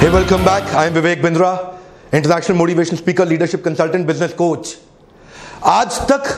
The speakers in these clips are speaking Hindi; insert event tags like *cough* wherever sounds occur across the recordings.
Hey, welcome back. I am Vivek Bindra, international motivation speaker, leadership consultant, business coach. आज तक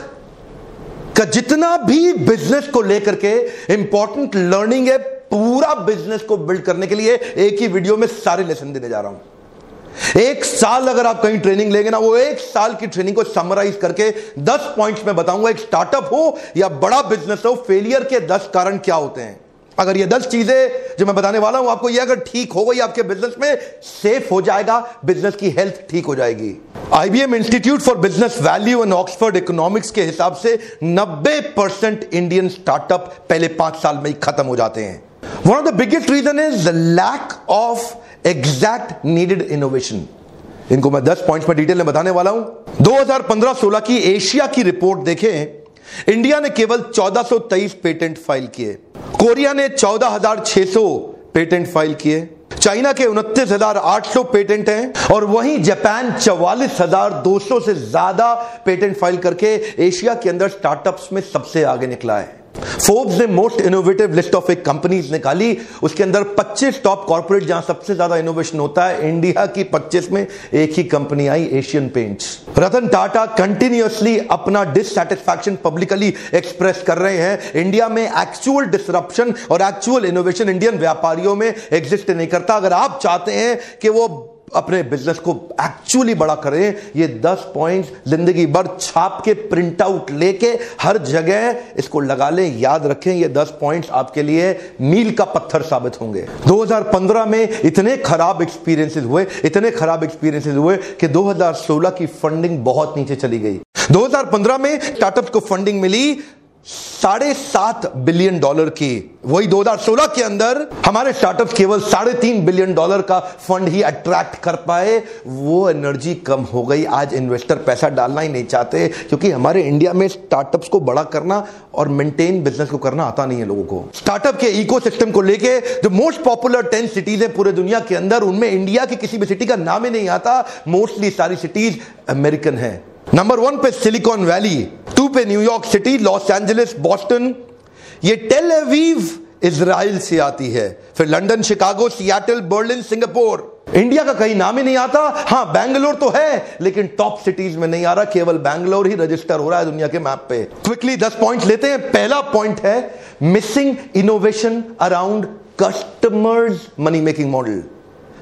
का जितना भी बिज़नेस को लेकर के इंपॉर्टेंट लर्निंग है पूरा बिज़नेस को बिल्ड करने के लिए एक ही वीडियो में सारे लेसन देने जा रहा हूँ एक साल अगर आप कहीं ट्रेनिंग लेंगे ना वो एक साल की ट्रेनिंग को समराइज करके 10 पॉइंट्स में बताऊँगा एक स्टार्टअप हो या बड़ा बिज़नेस हो फेलियर के 10 कारण क्या होते हैं अगर ये दस चीज़ें जो मैं बताने वाला हूँ, आपको ये अगर ठीक हो गई आपके बिज़नेस में सेफ़ हो जाएगा बिज़नेस की हेल्थ ठीक हो जाएगी। IBM Institute for Business Value and Oxford Economics के हिसाब से 90 परसेंट इंडियन स्टार्टअप पहले पाँच साल में ही खत्म हो जाते हैं। One of the biggest reason is the lack of exact needed innovation इनको मैं 10 पॉइंट्स में डिटेल में बताने वाला हूँ। 2015-16 की एशिया की रिपोर्ट देखें इंडिया ने केवल 1423 पेटेंट फ़ाइल किए। कोरिया ने 14,600 पेटेंट फ़ाइल किए। चाइना के उनतीस हज़ार आठ सौ पेटेंट हैं और वहीं जापान चवालीस हज़ार दो सौ से ज़्यादा पेटेंट फ़ाइल करके एशिया के अंदर स्टार्टअप्स में सबसे आगे निकला है। फोर्ब्स ने मोस्ट इनोवेटिव लिस्ट ऑफ़ एक कंपनीज़ निकाली। उसके अंदर 25 टॉप कॉर्पोरेट जहाँ सबसे ज़्यादा इनोवेशन होता है इंडिया की 25 में एक ही कंपनी आई Asian Paints Ratan Tata continuously अपना डिससेटिस्फैक्शन पब्लिकली एक्सप्रेस कर रहे हैं। इंडिया में एक्चुअल डिसरप्शन और एक्चुअल इनोवेशन इंडियन व्यापारियों में एग्जिस्ट नहीं करता। अगर आप चाहते हैं कि वो अपने बिज़नेस को एक्चुअली बड़ा करें, ये 10 पॉइंट्स ज़िंदगी भर छाप के प्रिंट आउट लेके हर जगह इसको लगा लें, याद रखें, ये 10 पॉइंट्स आपके लिए मील का पत्थर साबित होंगे। 2015 में इतने खराब एक्सपीरियंसेस हुए, इतने खराब एक्सपीरियंसेस हुए कि 2016 की फंडिंग बहुत नीचे चली गई। 2015 में स्टार्टअप को फंडिंग मिली साढ़े सात बिलियन डॉलर के, वही 2016 के अंदर हमारे स्टार्टअप केवल साढ़े तीन बिलियन डॉलर का फंड ही अट्रैक्ट कर पाए। वो एनर्जी कम हो गई। आज इन्वेस्टर पैसा डालना ही नहीं चाहते, क्योंकि हमारे इंडिया में स्टार्टअप्स को बड़ा करना और मेंटेन बिज़नेस को करना आता नहीं है लोगों को। स्टार्टअप के इकोसिस्टम को लेके जो मोस्ट पॉपुलर टेन सिटीज़ है पूरे दुनिया के अंदर, उनमें इंडिया की किसी भी सिटी का नाम ही नहीं आता। मोस्टली सारी सिटीज़ अमेरिकन है। नंबर वन पे सिलिकॉन वैली टू पे New York city Los Angeles Boston ये टेल अवीव इसराइल से आती है, फिर London Chicago Seattle Berlin Singapore India का कहीं नाम ही नहीं आता। हाँ बैंगलोर तो है, लेकिन टॉप सिटीज़ में नहीं आ रहा, केवल बैंगलोर ही रजिस्टर हो रहा है दुनिया के मैप पे। क्विकली दस पॉइंट लेते हैं। पहला पॉइंट है missing innovation around customers money making model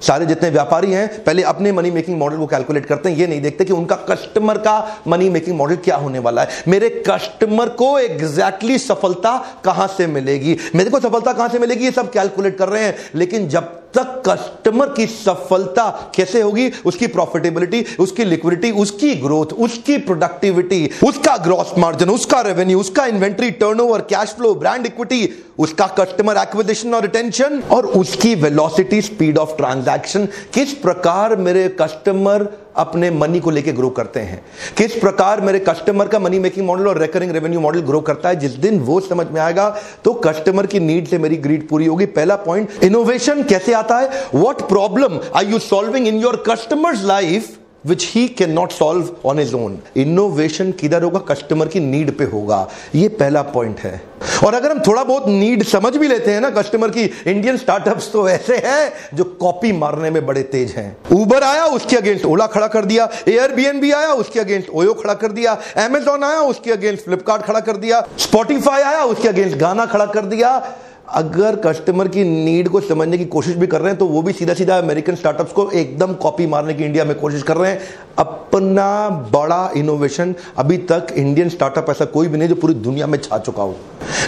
सारे जितने व्यापारी हैं, पहले अपने मनी मेकिंग मॉडल को कैलकुलेट करते हैं, ये नहीं देखते कि उनका कस्टमर का मनी मेकिंग मॉडल क्या होने वाला है। मेरे कस्टमर को एग्जैक्टली सफलता कहाँ से मिलेगी? मेरे को सफलता कहाँ से मिलेगी? ये सब कैलकुलेट कर रहे हैं। लेकिन जब तक कस्टमर की सफलता कैसे होगी? उसकी प्रॉफिटेबिलिटी उसकी लिक्विडिटी उसकी ग्रोथ उसकी प्रोडक्टिविटी उसका ग्रॉस मार्जिन उसका रेवेन्यू उसका inventory turnover cash flow brand equity उसका कस्टमर एक्विजिशन और रिटेंशन और उसकी वेलोसिटी स्पीड ऑफ़ ट्रांजैक्शन किस प्रकार मेरे कस्टमर अपने मनी को लेकर ग्रो करते हैं। किस प्रकार मेरे कस्टमर का मनी मेकिंग मॉडल और रेकरिंग रेवेन्यू मॉडल ग्रो करता है, जिस दिन वो समझ में आएगा तो कस्टमर की नीड से मेरी ग्रीड पूरी होगी। पहला पॉइंट इनोवेशन कैसे आता है? What problem are you solving in your customers life which he cannot solve on his own innovation किधर होगा? कस्टमर की नीड पे होगा। ये पहला पॉइंट है। और अगर हम थोड़ा बहुत नीड समझ भी लेते हैं ना कस्टमर की इंडियन स्टार्टअप्स तो ऐसे हैं जो कॉपी मारने में बड़े तेज हैं। उबर आया, उसके अगेंस्ट ओला खड़ा कर दिया। एयर बी आया, उसके अगेंस्ट ओयो खड़ा कर दिया। एमेजॉन आया, उसके अगेंस्ट फ्लिपकार्ट खड़ा कर दिया। स्पॉटिफाई आया, उसके अगेंस्ट गाना खड़ा कर दिया। अगर कस्टमर की नीड को समझने की कोशिश भी कर रहे हैं तो वो भी सीधा सीधा अमेरिकन स्टार्टअप्स को एकदम कॉपी मारने की इंडिया में कोशिश कर रहे हैं। अपना बड़ा इनोवेशन अभी तक इंडियन स्टार्टअप ऐसा कोई भी नहीं जो पूरी दुनिया में छा चुका हो।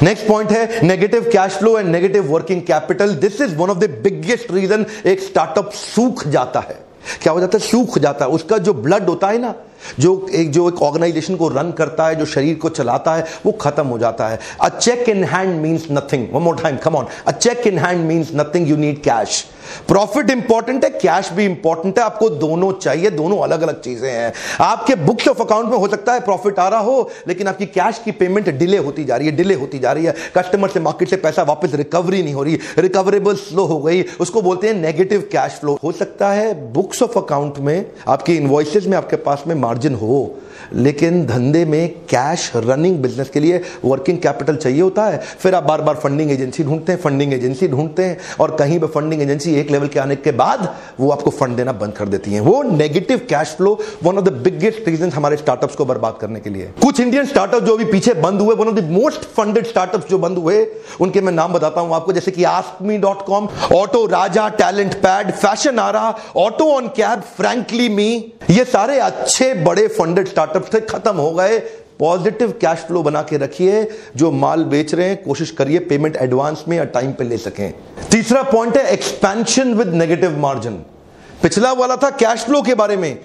नेक्स्ट पॉइंट है negative cash flow and negative working capital this is one of the biggest reason एक स्टार्टअप सूख जाता है। क्या हो जाता है? सूख जाता है। उसका जो ब्लड होता है ना जो एक जो एक ऑर्गेनाइजेशन को रन करता है, जो शरीर को चलाता है, वो खत्म हो जाता है। A cheque in hand means nothing one more time come on a cheque in hand means nothing you need cash profit important है कैश भी इंपॉर्टेंट है। आपको दोनों चाहिए, दोनों अलग अलग चीज़ें हैं। आपके बुक्स ऑफ़ अकाउंट में हो सकता है प्रॉफिट आ रहा हो, लेकिन आपकी कैश की पेमेंट डिले होती जा रही है डिले होती जा रही है। कस्टमर से मार्केट से पैसा वापस रिकवरी नहीं हो रही। रिकवरेबल स्लो हो गई। उसको बोलते हैं नेगेटिव कैश फ्लो हो सकता है बुक्स ऑफ़ अकाउंट में, आपकी इन्वॉइसेस में, आपके पास में मार्जिन हो लेकिन धंधे में कैश रनिंग बिज़नेस के लिए वर्किंग कैपिटल चाहिए होता है। फिर आप बार बार फंडिंग एजेंसी ढूंढते हैं फंडिंग एजेंसी ढूंढते हैं और कहीं पर फंडिंग एजेंसी एक लेवल के आने के बाद वो आपको फंड देना बंद कर देती है। वो negative cash flow one of the biggest reason हमारे स्टार्टअप्स को बर्बाद करने के लिए। कुछ इंडियन स्टार्टअप जो भी पीछे बंद हुए one of the most funded startup जो बंद हुए, उनके मैं नाम बताता हूँ आपको, जैसे कि AskMe dot com AutoRaja TalentPad Fashionara Autoncab Frankly me ये सारे अच्छे, बड़े फंडेड स्टार्टअप थे खत्म हो गए। पॉजिटिव कैश फ्लो बना के रखिए। जो माल बेच रहे हैं, कोशिश करिए पेमेंट एडवांस में या टाइम पे ले सकें। तीसरा पॉइंट है एक्सपेंशन विद नेगेटिव मार्जिन पिछला वाला था कैश फ्लो के बारे में।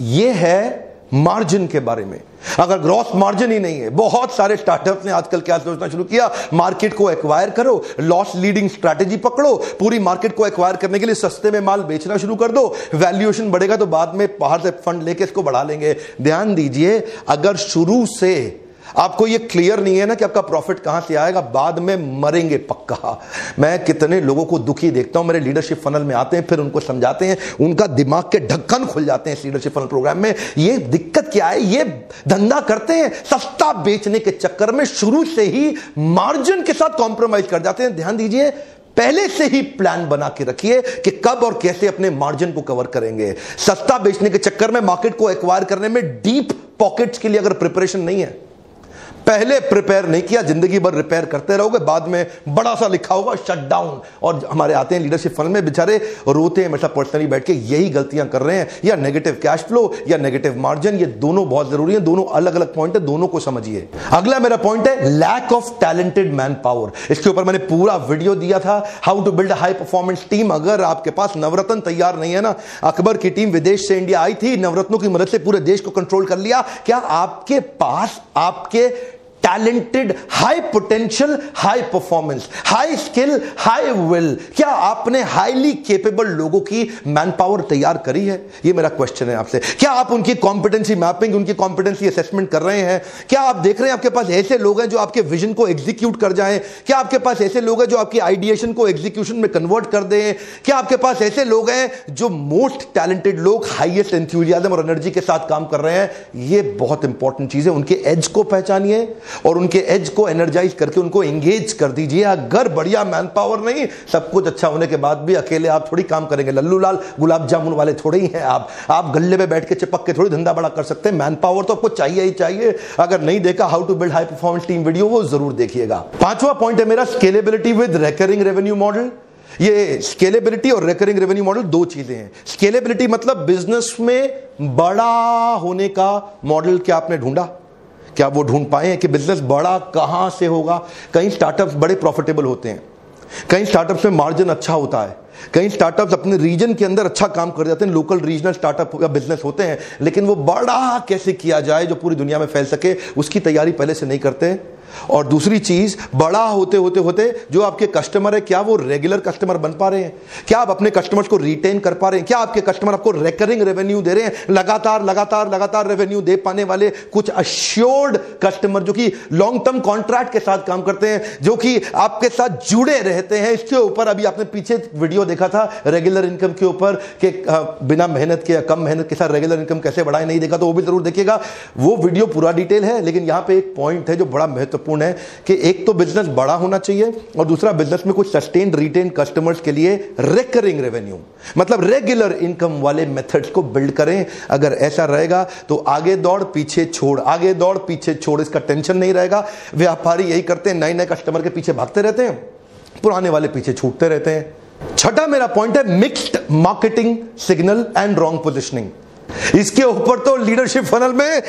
यह है मार्जिन के बारे में। अगर ग्रॉस मार्जिन ही नहीं है, बहुत सारे स्टार्टअप्स ने आजकल क्या सोचना शुरू किया? मार्केट को एक्वायर करो लॉस लीडिंग स्ट्रेटेजी पकड़ो, पूरी मार्केट को एक्वायर करने के लिए सस्ते में माल बेचना शुरू कर दो। वैल्यूएशन बढ़ेगा तो बाद में बाहर से फंड लेके इसको बढ़ा लेंगे। ध्यान दीजिए, अगर शुरू से आपको ये क्लियर नहीं है ना कि आपका प्रॉफिट कहाँ से आएगा, बाद में मरेंगे पक्का। मैं कितने लोगों को दुखी देखता हूँ, मेरे लीडरशिप फनल में आते हैं, फिर उनको समझाते हैं, उनका दिमाग के ढक्कन खुल जाते हैं लीडरशिप फनल प्रोग्राम में। ये दिक्कत क्या है? ये धंधा करते हैं, सस्ता बेचने के चक्कर में शुरू से ही मार्जिन के साथ कॉम्प्रोमाइज कर जाते हैं। ध्यान दीजिए, पहले से ही प्लान बना के रखिए कि कब और कैसे अपने मार्जिन को कवर करेंगे। सस्ता बेचने के चक्कर में मार्केट को एक्वायर करने में डीप पॉकेट्स के लिए अगर प्रिपरेशन नहीं है पहले प्रिपेयर नहीं किया, ज़िंदगी भर रिपेयर करते रहोगे, बाद में बड़ा सा लिखा होगा शट डाउन और हमारे आते हैं लीडरशिप फंड में, बेचारे रोते हैं, हमेशा पर्सनली बैठ के यही गलतियाँ कर रहे हैं। या नेगेटिव कैश फ्लो या नेगेटिव मार्जिन ये दोनों बहुत ज़रूरी है, दोनों अलग अलग पॉइंट है, दोनों को समझिए। अगला मेरा पॉइंट है lack of talented man power इसके ऊपर मैंने पूरा वीडियो दिया था how to build high performance team अगर आपके पास नवरत्न तैयार नहीं है ना, अकबर की टीम विदेश से इंडिया आई थी, नवरत्नों की मदद से पूरे देश को कंट्रोल कर लिया, क्या आपके पास, आपके talented high potential high performance high skill high will क्या आपने हाईली केपेबल लोगों की मैन पावर तैयार करी है? ये मेरा क्वेश्चन है आपसे। क्या आप उनकी कॉम्पिटेंसी मैपिंग उनकी कॉम्पिटेंसी असेसमेंट कर रहे हैं? क्या आप देख रहे हैं आपके पास ऐसे लोग हैं जो आपके विजन को एग्जीक्यूट कर जाए? क्या आपके पास ऐसे लोग हैं जो आपकी आइडिएशन को एग्जीक्यूशन में कन्वर्ट कर दें? क्या आपके पास ऐसे लोग हैं जो मोस्ट टैलेंटेड लोग हाइएस्ट एंथ्यूजियाजम और एनर्जी के साथ काम कर रहे हैं? ये बहुत इंपॉर्टेंट चीज़ है। उनके एज को पहचानिए। और उनके एज को एनर्जाइज करके उनको एंगेज कर दीजिए। अगर बढ़िया मैन पावर नहीं, सब कुछ अच्छा होने के बाद भी अकेले आप थोड़ी काम करेंगे। लल्लू लाल, गुलाब जामुन वाले थोड़े ही हैं आप। आप गले में बैठ के चिपक के थोड़ी धंधा बड़ा कर सकते हैं। मैन पावर तो आपको चाहिए ही चाहिए। अगर नहीं देखा how to build high performance team video वो ज़रूर देखिएगा। पांचवा पॉइंट है मेरा scalability with recurring revenue model ये स्केलेबिलिटी और रेकरिंग रेवेन्यू मॉडल दो चीज़ें हैं। स्केलेबिलिटी मतलब बिज़नेस में बड़ा होने का मॉडल क्या आपने ढूंढा? क्या वो ढूंढ पाए हैं कि बिज़नेस बड़ा कहाँ से होगा? कई स्टार्टअप्स बड़े प्रॉफिटेबल होते हैं। कई स्टार्टअप्स में मार्जिन अच्छा होता है। कई स्टार्टअप्स अपने रीजन के अंदर अच्छा काम कर जाते हैं लोकल रीजनल स्टार्टअप या बिज़नेस होते हैं, लेकिन वो बड़ा कैसे किया जाए जो पूरी दुनिया में फैल सके, उसकी तैयारी पहले से नहीं करते। और दूसरी चीज़, बड़ा होते होते होते जो आपके कस्टमर है, क्या वो रेगुलर कस्टमर बन पा रहे हैं? क्या आप अपने कस्टमर्स को रिटेन कर पा रहे हैं? क्या आपके कस्टमर आपको रेकरिंग रेवेन्यू दे रहे हैं? लगातार लगातार लगातार रेवेन्यू दे पाने वाले कुछ अश्योर्ड कस्टमर जो कि लॉन्ग टर्म कॉन्ट्रैक्ट के साथ काम करते हैं, जो कि आपके साथ जुड़े रहते हैं, इसके ऊपर अभी आपने पीछे वीडियो देखा था रेगुलर इनकम के ऊपर कि बिना मेहनत के या कम मेहनत के साथ रेगुलर इनकम कैसे बढ़ाए, नहीं देखा तो वो भी ज़रूर देखिएगा। वो वीडियो पूरा डिटेल है, लेकिन यहाँ पे एक पॉइंट है जो बड़ा महत्वपूर्ण है कि एक तो बिज़नेस बड़ा होना चाहिए और दूसरा बिज़नेस में कुछ सस्टेन्ड रिटेन कस्टमर्स के लिए रेकरिंग रेवेन्यू मतलब रेगुलर इनकम वाले मेथड्स को बिल्ड करें। अगर ऐसा रहेगा तो आगे दौड़, पीछे छोड़। आगे दौड़, पीछे छोड़, इसका टेंशन नहीं रहेगा। व्यापारी यही करते हैं नए नए कस्टमर के पीछे भागते रहते हैं, पुराने वाले पीछे छूटते रहते हैं। छठा मेरा पॉइंट है mixed marketing signal and wrong positioning इसके ऊपर तो लीडरशिप फनल में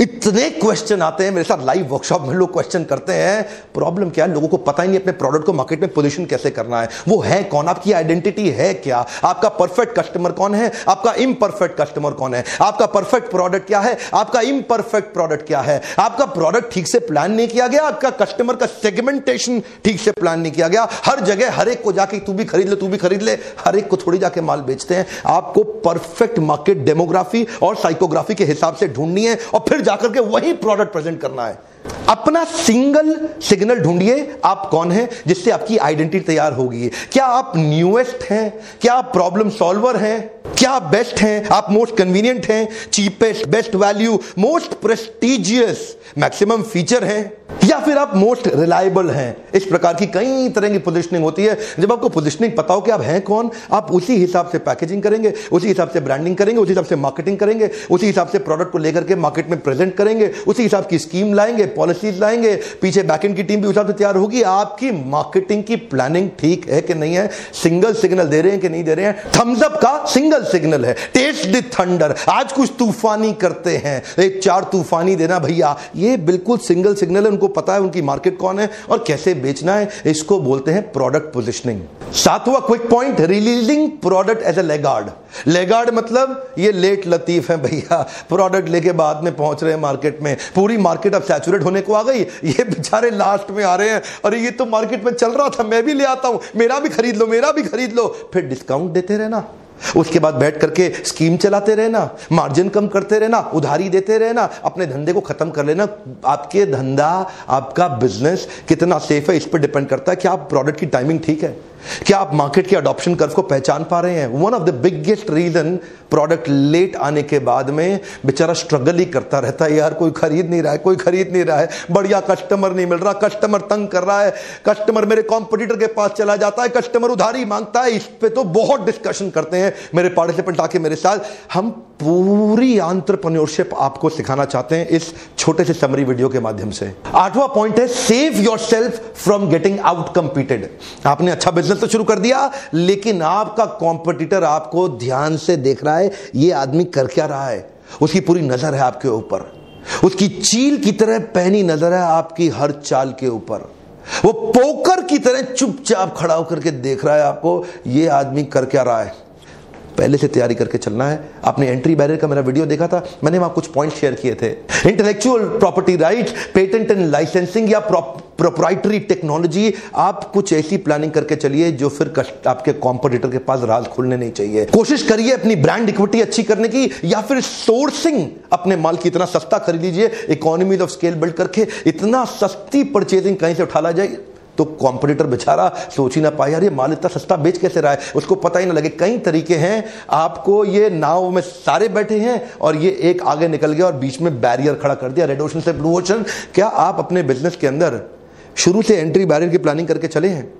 इतने क्वेश्चन आते हैं, मेरे साथ लाइव वर्कशॉप में लोग क्वेश्चन करते हैं प्रॉब्लम क्या है? लोगों को पता ही नहीं अपने प्रोडक्ट को मार्केट में पोजीशन कैसे करना है। वो है कौन? आपकी आइडेंटिटी है क्या? आपका परफेक्ट कस्टमर कौन है? आपका इम्परफेक्ट कस्टमर कौन है? आपका परफेक्ट प्रोडक्ट क्या है? आपका इम्परफेक्ट प्रोडक्ट क्या है? आपका प्रोडक्ट ठीक से प्लान नहीं किया गया, आपका कस्टमर का सेगमेंटेशन ठीक से प्लान नहीं किया गया। हर जगह हर एक को जाके, तू भी खरीद ले, तू भी खरीद ले। हर एक को थोड़ी जाके माल बेचते हैं। आपको परफेक्ट मार्केट डेमोग्राफी और साइकोग्राफी के हिसाब से ढूंढनी है और फिर जाकर के वही प्रोडक्ट प्रेजेंट करना है। अपना सिंगल सिग्नल ढूंढिए, आप कौन है जिससे आपकी आइडेंटिटी तैयार होगी। क्या आप न्यूएस्ट हैं? क्या आप प्रॉब्लम सॉल्वर हैं? क्या आप बेस्ट हैं? आप मोस्ट कन्वीनियंट हैं? Cheapest, best value, most prestigious, maximum feature हैं? या फिर आप मोस्ट रिलायबल हैं? इस प्रकार की कई तरह की पोजिशनिंग होती है। जब आपको पोजिशनिंग पता हो कि आप हैं कौन, आप उसी हिसाब से पैकेजिंग करेंगे, उसी हिसाब से ब्रांडिंग करेंगे, उसी हिसाब से मार्केटिंग करेंगे, उसी हिसाब से प्रोडक्ट को लेकर के मार्केट में प्रेजेंट करेंगे, उसी हिसाब की स्कीम लाएँगे पॉलिसीज़ लाएँगे। पीछे बैकेंड की टीम भी उस हिसाब से तैयार होगी। आपकी मार्केटिंग की प्लानिंग ठीक है कि नहीं है? सिंगल सिग्नल दे रहे हैं कि नहीं दे रहे हैं? थम्सअप का सिंगल सिग्नल है। टेस्ट द थंडर आज कुछ तूफानी करते हैं। एक चार तूफानी देना भैया। ये बिल्कुल सिंगल सिग्नल है। उनको पता है उनकी मार्केट कौन है और कैसे बेचना है। इसको बोलते हैं प्रोडक्ट पोजिशनिंग सातवां quick point releasing product as a laggard laggard मतलब ये लेट लतीफ है भैया प्रोडक्ट लेके बाद में पहुँच रहे हैं मार्केट में। पूरी मार्केट अब सैचुरेट होने को आ गई। ये बेचारे लास्ट में आ रहे हैं। अरे, ये तो मार्केट में चल रहा था, मैं भी ले आता हूँ। मेरा भी खरीद लो, मेरा भी खरीद लो। फिर डिस्काउंट देते रहना। उसके बाद बैठ करके स्कीम चलाते रहना। मार्जिन कम करते रहना, उधारी देते रहना। अपने धंधे को खत्म कर लेना। आपके धंधा, आपका बिज़नेस कितना सेफ़ है, इस पर डिपेंड करता है कि आप प्रोडक्ट की टाइमिंग ठीक है। क्या आप मार्केट के अडॉप्शन कर्व को पहचान पा रहे हैं। One of the biggest reason product late आने के बाद में बेचारा स्ट्रगल ही करता रहता है, यार, कोई खरीद नहीं रहा है, कोई खरीद नहीं रहा है। बढ़िया कस्टमर नहीं मिल रहा कस्टमर तंग कर रहा है। कस्टमर मेरे कॉम्पिटिटर के पास चला जाता है कस्टमर उधारी माँगता है। इस पर तो बहुत डिस्कशन करते हैं मेरे पार्टिसिपेंट आके मेरे साथ। हम पूरी आंट्रप्रन्योरशिप आपको सिखाना चाहते हैं इस छोटे से समरी वीडियो के माध्यम से। आठवां पॉइंट है save yourself from getting outcompeted आपने अच्छा बिज़नेस तो शुरू कर दिया, लेकिन आपका कॉम्पिटिटर आपको ध्यान से देख रहा है, ये आदमी कर क्या रहा है? उसकी पूरी नज़र है आपके ऊपर। उसकी चील की तरह पहनी नज़र है आपकी हर चाल के ऊपर। वो पोकर की तरह चुपचाप खड़ा होकर के देख रहा है आपको, ये आदमी कर क्या रहा है? पहले से तैयारी करके चलना है। आपने एंट्री बैरियर का मेरा वीडियो देखा था। मैंने वहाँ कुछ पॉइंट शेयर किए थे। Intellectual property right patent and licensing या प्रोप्राइटरी टेक्नोलॉजी आप कुछ ऐसी प्लानिंग करके चलिए जो फिर आपके कॉम्पिटिटर के पास राज खुलने नहीं चाहिए। कोशिश करिए अपनी ब्रांड इक्विटी अच्छी करने की या फिर सोर्सिंग अपने माल की इतना सस्ता खरीद लीजिए। इकोनॉमी ऑफ़ स्केल बिल्ड करके इतना सस्ती परचेजिंग कहीं से उठा ला जाए तो कॉम्पिटिटर बेचारा सोच ही ना पाए, यार ये माल इतना सस्ता बेच कैसे रहा है? उसको पता ही ना लगे, कई तरीके हैं। आपको ये नाव में सारे बैठे हैं और ये एक आगे निकल गया और बीच में बैरियर खड़ा कर दिया रेड ओशन से ब्लू ओशन क्या आप अपने बिज़नेस के अंदर शुरू से एंट्री बैरियर की प्लानिंग करके चले हैं?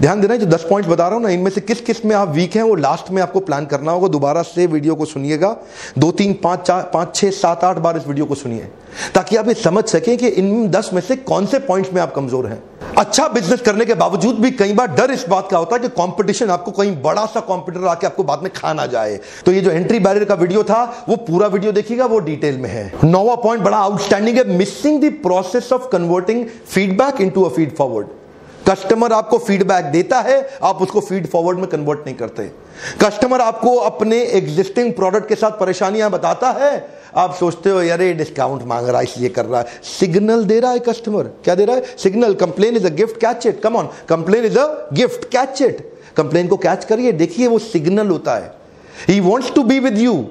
ध्यान देना जो दस पॉइंट बता रहा हूँ ना, इनमें से किस किसमें आप वीक हैं, वो लास्ट में आपको प्लान करना होगा। दोबारा से वीडियो को सुनिएगा। दो, तीन, पाँच, चार, पाँच, छह, सात, आठ बार इस वीडियो को सुनिए, ताकि आप ये समझ सकें कि इन दस में से कौन से पॉइंट्स में आप कमज़ोर हैं। अच्छा बिज़नेस करने के बावजूद भी कई बार डर इस बात का होता है कि कंपटीशन आपको कहीं बड़ा सा कॉम्पिटिटर आके आपको बाद में खाना जाए। तो ये जो एंट्री बैरियर का वीडियो था, वो पूरा वीडियो देखिएगा, वो डिटेल में है। नौवा पॉइंट बड़ा आउटस्टैंडिंग है missing the process of converting feedback into a feed forward customer आपको फीडबैक देता है, आप उसको फ़ीड फॉरवर्ड में कन्वर्ट नहीं करते। कस्टमर आपको अपने एग्जिस्टिंग प्रोडक्ट के साथ परेशानियाँ बताता है आप सोचते हो यार ये डिस्काउंट मांग रहा है, इसलिए कर रहा है. सिग्नल दे रहा है कस्टमर क्या दे रहा है? Signal complain is a gift catch it come on complain is a gift catch it complain को कैच करिए. देखिए, वो सिग्नल होता है. He wants to be with you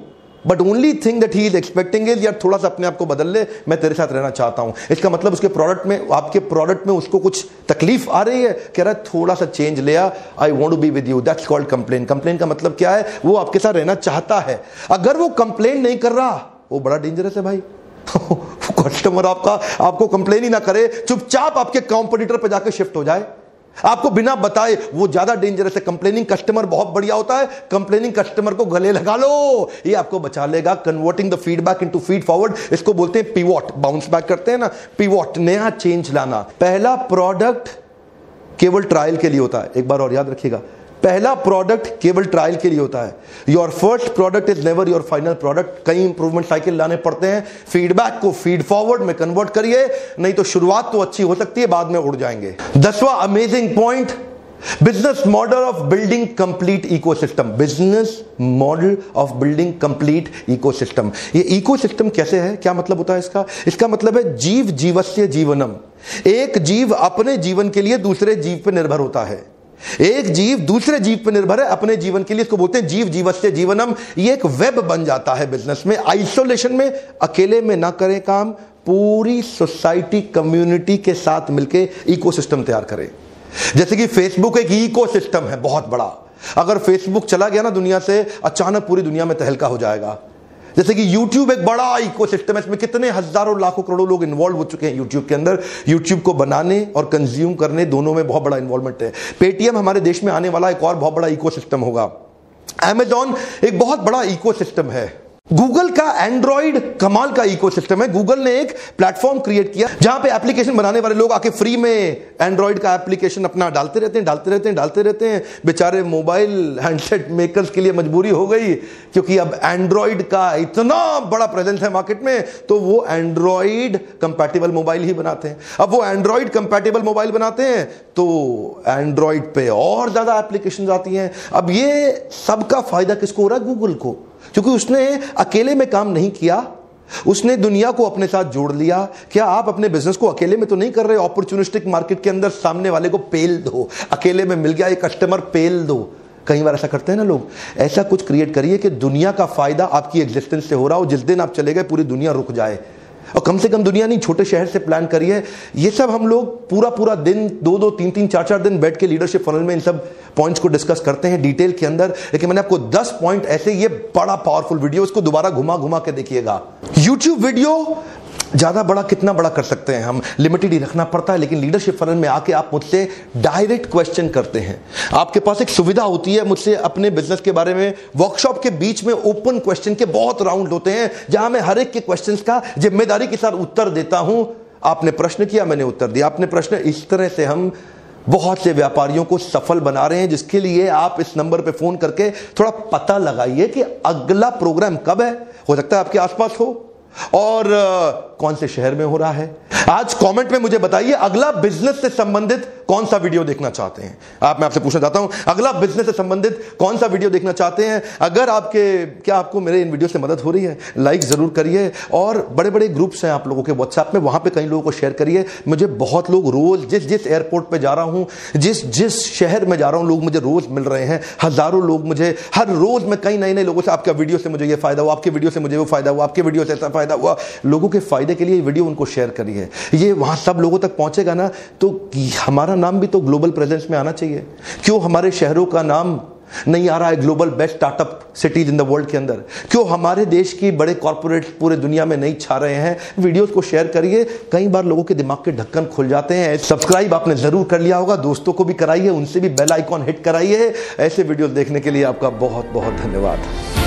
but only thing that he is expecting is यार, थोड़ा सा अपने आप को बदल ले. मैं तेरे साथ रहना चाहता हूँ. इसका मतलब उसके प्रोडक्ट में, आपके प्रोडक्ट में उसको कुछ तकलीफ़ आ रही है. कह रहा है, थोड़ा सा चेंज ले I want be with you that's called complain complain का मतलब क्या है? वो आपके साथ रहना चाहता है. अगर वो कंप्लेन नहीं कर रहा वो बड़ा डेंजरस है भाई। *laughs* कस्टमर आपका, आपको कंप्लेन ही ना करे, चुपचाप आपके कॉम्पिटिटर पर जाकर शिफ्ट हो जाए। आपको बिना बताए वो ज़्यादा डेंजरस है। कंप्लेनिंग कस्टमर बहुत बढ़िया होता है। कंप्लेनिंग कस्टमर को गले लगा लो। ये आपको बचा लेगा। Converting the feedback into feed forward इसको बोलते हैं पीवॉट बाउंस बैक करते हैं ना। पीवॉट नया चेंज लाना। पहला प्रोडक्ट केवल ट्रायल के लिए होता है। एक बार और याद रखिएगा। पहला प्रोडक्ट केवल ट्रायल के लिए होता है। Your first product is never your final product कई इंप्रूवमेंट साइकिल लाने पड़ते हैं। फीडबैक को फ़ीड फॉरवर्ड में कन्वर्ट करिए, नहीं तो शुरुआत तो अच्छी हो सकती है, बाद में उड़ जाएँगे। दसवां amazing point business model of building complete ecosystem business model of building complete ecosystem ये इकोसिस्टम कैसे है? क्या मतलब होता है इसका? इसका मतलब है जीव जीवस्य जीवनम। एक जीव अपने जीवन के लिए दूसरे जीव पर निर्भर होता है। एक जीव दूसरे जीव पर निर्भर है, अपने जीवन के लिए इसको बोलते हैं जीव जीवस्य जीवनम। ये एक वेब बन जाता है बिज़नेस में। आइसोलेशन में, अकेले में ना करें काम, पूरी सोसाइटी कम्युनिटी के साथ मिलकर इकोसिस्टम तैयार करें। जैसे कि फेसबुक एक इकोसिस्टम है, बहुत बड़ा। अगर फेसबुक चला गया ना दुनिया से, अचानक पूरी दुनिया में तहलका हो जाएगा। जैसे कि YouTube एक बड़ा इकोसिस्टम है, इसमें कितने हज़ारों लाखों करोड़ों लोग इन्वॉल्व हो चुके हैं YouTube के अंदर। YouTube को बनाने और कंज्यूम करने दोनों में बहुत बड़ा इन्वॉल्वमेंट है। पेटीएम हमारे देश में आने वाला एक और बहुत बड़ा इकोसिस्टम होगा। एमेजॉन एक बहुत बड़ा इकोसिस्टम है। गूगल का एंड्रॉइड कमाल का इकोसिस्टम है। गूगल ने एक प्लेटफॉर्म क्रिएट किया, जहाँ पे एप्लीकेशन बनाने वाले लोग आके फ्री में एंड्रॉइड का एप्लीकेशन अपना डालते रहते हैं, डालते रहते हैं, डालते रहते हैं। बेचारे मोबाइल हैंडसेट मेकर्स के लिए मजबूरी हो गई, क्योंकि अब एंड्रॉइड का इतना बड़ा प्रेजेंस है मार्केट में तो वो एंड्रॉइड कंपैटिबल मोबाइल ही बनाते हैं। अब वो एंड्रॉइड कंपैटिबल मोबाइल बनाते हैं तो एंड्रॉइड पे और ज़्यादा एप्लीकेशन आती हैं। अब ये सबका फ़ायदा किसको हो रहा है? गूगल को। क्योंकि उसने अकेले में काम नहीं किया, उसने दुनिया को अपने साथ जोड़ लिया। क्या आप अपने बिज़नेस को अकेले में तो नहीं कर रहे अपॉर्चुनिस्टिक मार्केट के अंदर सामने वाले को पेल दो। अकेले में मिल गया ये कस्टमर पेल दो। कई बार ऐसा करते हैं ना लोग। ऐसा कुछ क्रिएट करिए कि दुनिया का फ़ायदा आपकी एग्जिस्टेंस से हो रहा हो। जिस दिन आप चले गए, पूरी दुनिया रुक जाए। और कम से कम दुनिया नहीं छोटे शहर से प्लान करिए ये सब हम लोग पूरा पूरा दिन, दो दो, तीन तीन, चार चार दिन बैठ के लीडरशिप फनल में इन सब पॉइंट्स को डिस्कस करते हैं डिटेल के अंदर। लेकिन मैंने आपको दस पॉइंट ऐसे ये बड़ा पावरफुल वीडियो इसको दोबारा घुमा घुमा के देखिएगा। यूट्यूब वीडियो ज़्यादा बड़ा कितना बड़ा कर सकते हैं हम? लिमिटेड ही रखना पड़ता है, लेकिन लीडरशिप फनल में आके आप मुझसे डायरेक्ट क्वेश्चन करते हैं। आपके पास एक सुविधा होती है मुझसे अपने बिज़नेस के बारे में वर्कशॉप के बीच में ओपन क्वेश्चन के बहुत राउंड होते हैं, जहाँ मैं हर एक के क्वेश्चन का ज़िम्मेदारी के साथ उत्तर देता हूँ। आपने प्रश्न किया, मैंने उत्तर दिया। आपने प्रश्न इस तरह से हम बहुत से व्यापारियों को सफल बना रहे हैं, जिसके लिए आप इस नंबर पे फ़ोन करके थोड़ा पता लगाइए कि अगला प्रोग्राम कब है। हो सकता है आपके आसपास हो। और कौन से शहर में हो रहा है? आज कमेंट में मुझे बताइए, अगला बिज़नेस से संबंधित कौन सा वीडियो देखना चाहते हैं? आप, मैं आपसे पूछना चाहता हूँ, अगला बिज़नेस से संबंधित कौन सा वीडियो देखना चाहते हैं? अगर आपके, क्या आपको मेरे इन वीडियो से मदद हो रही है? लाइक ज़रूर करिए और बड़े बड़े ग्रुप्स हैं आप लोगों के व्हाट्सएप में, वहाँ पर कई लोगों को शेयर करिए। मुझे बहुत लोग रोज, जिस जिस एयरपोर्ट पर जा रहा हूँ, जिस जिस शहर में जा रहा हूँ, लोग मुझे रोज मिल रहे हैं। हज़ारों लोग मुझे, हर रोज मैं कई नए नए लोगों से, आपका वीडियो से मुझे ये फ़ायदा हुआ, आपके वीडियो से मुझे वो फ़ायदा हुआ, आपके वीडियो से ऐसा फ़ायदा हुआ। लोगों के फ़ायदे के लिए वीडियो उनको शेयर करिए। ये वहाँ सब लोगों तक पहुंचेगा ना? तो हमारा नाम भी तो ग्लोबल प्रेजेंस में आना चाहिए। क्यों हमारे शहरों का नाम नहीं आ रहा है global best startup cities in the world के अंदर? क्यों हमारे देश की बड़े कॉर्पोरेट पूरे दुनिया में नहीं छा रहे हैं? वीडियोस को शेयर करिए। कई बार लोगों के दिमाग के ढक्कन खुल जाते हैं। सब्सक्राइब आपने ज़रूर कर लिया होगा। दोस्तों को भी कराइए। उनसे भी बेल आइकॉन हिट कराइए। ऐसे वीडियोस देखने के लिए आपका बहुत बहुत धन्यवाद।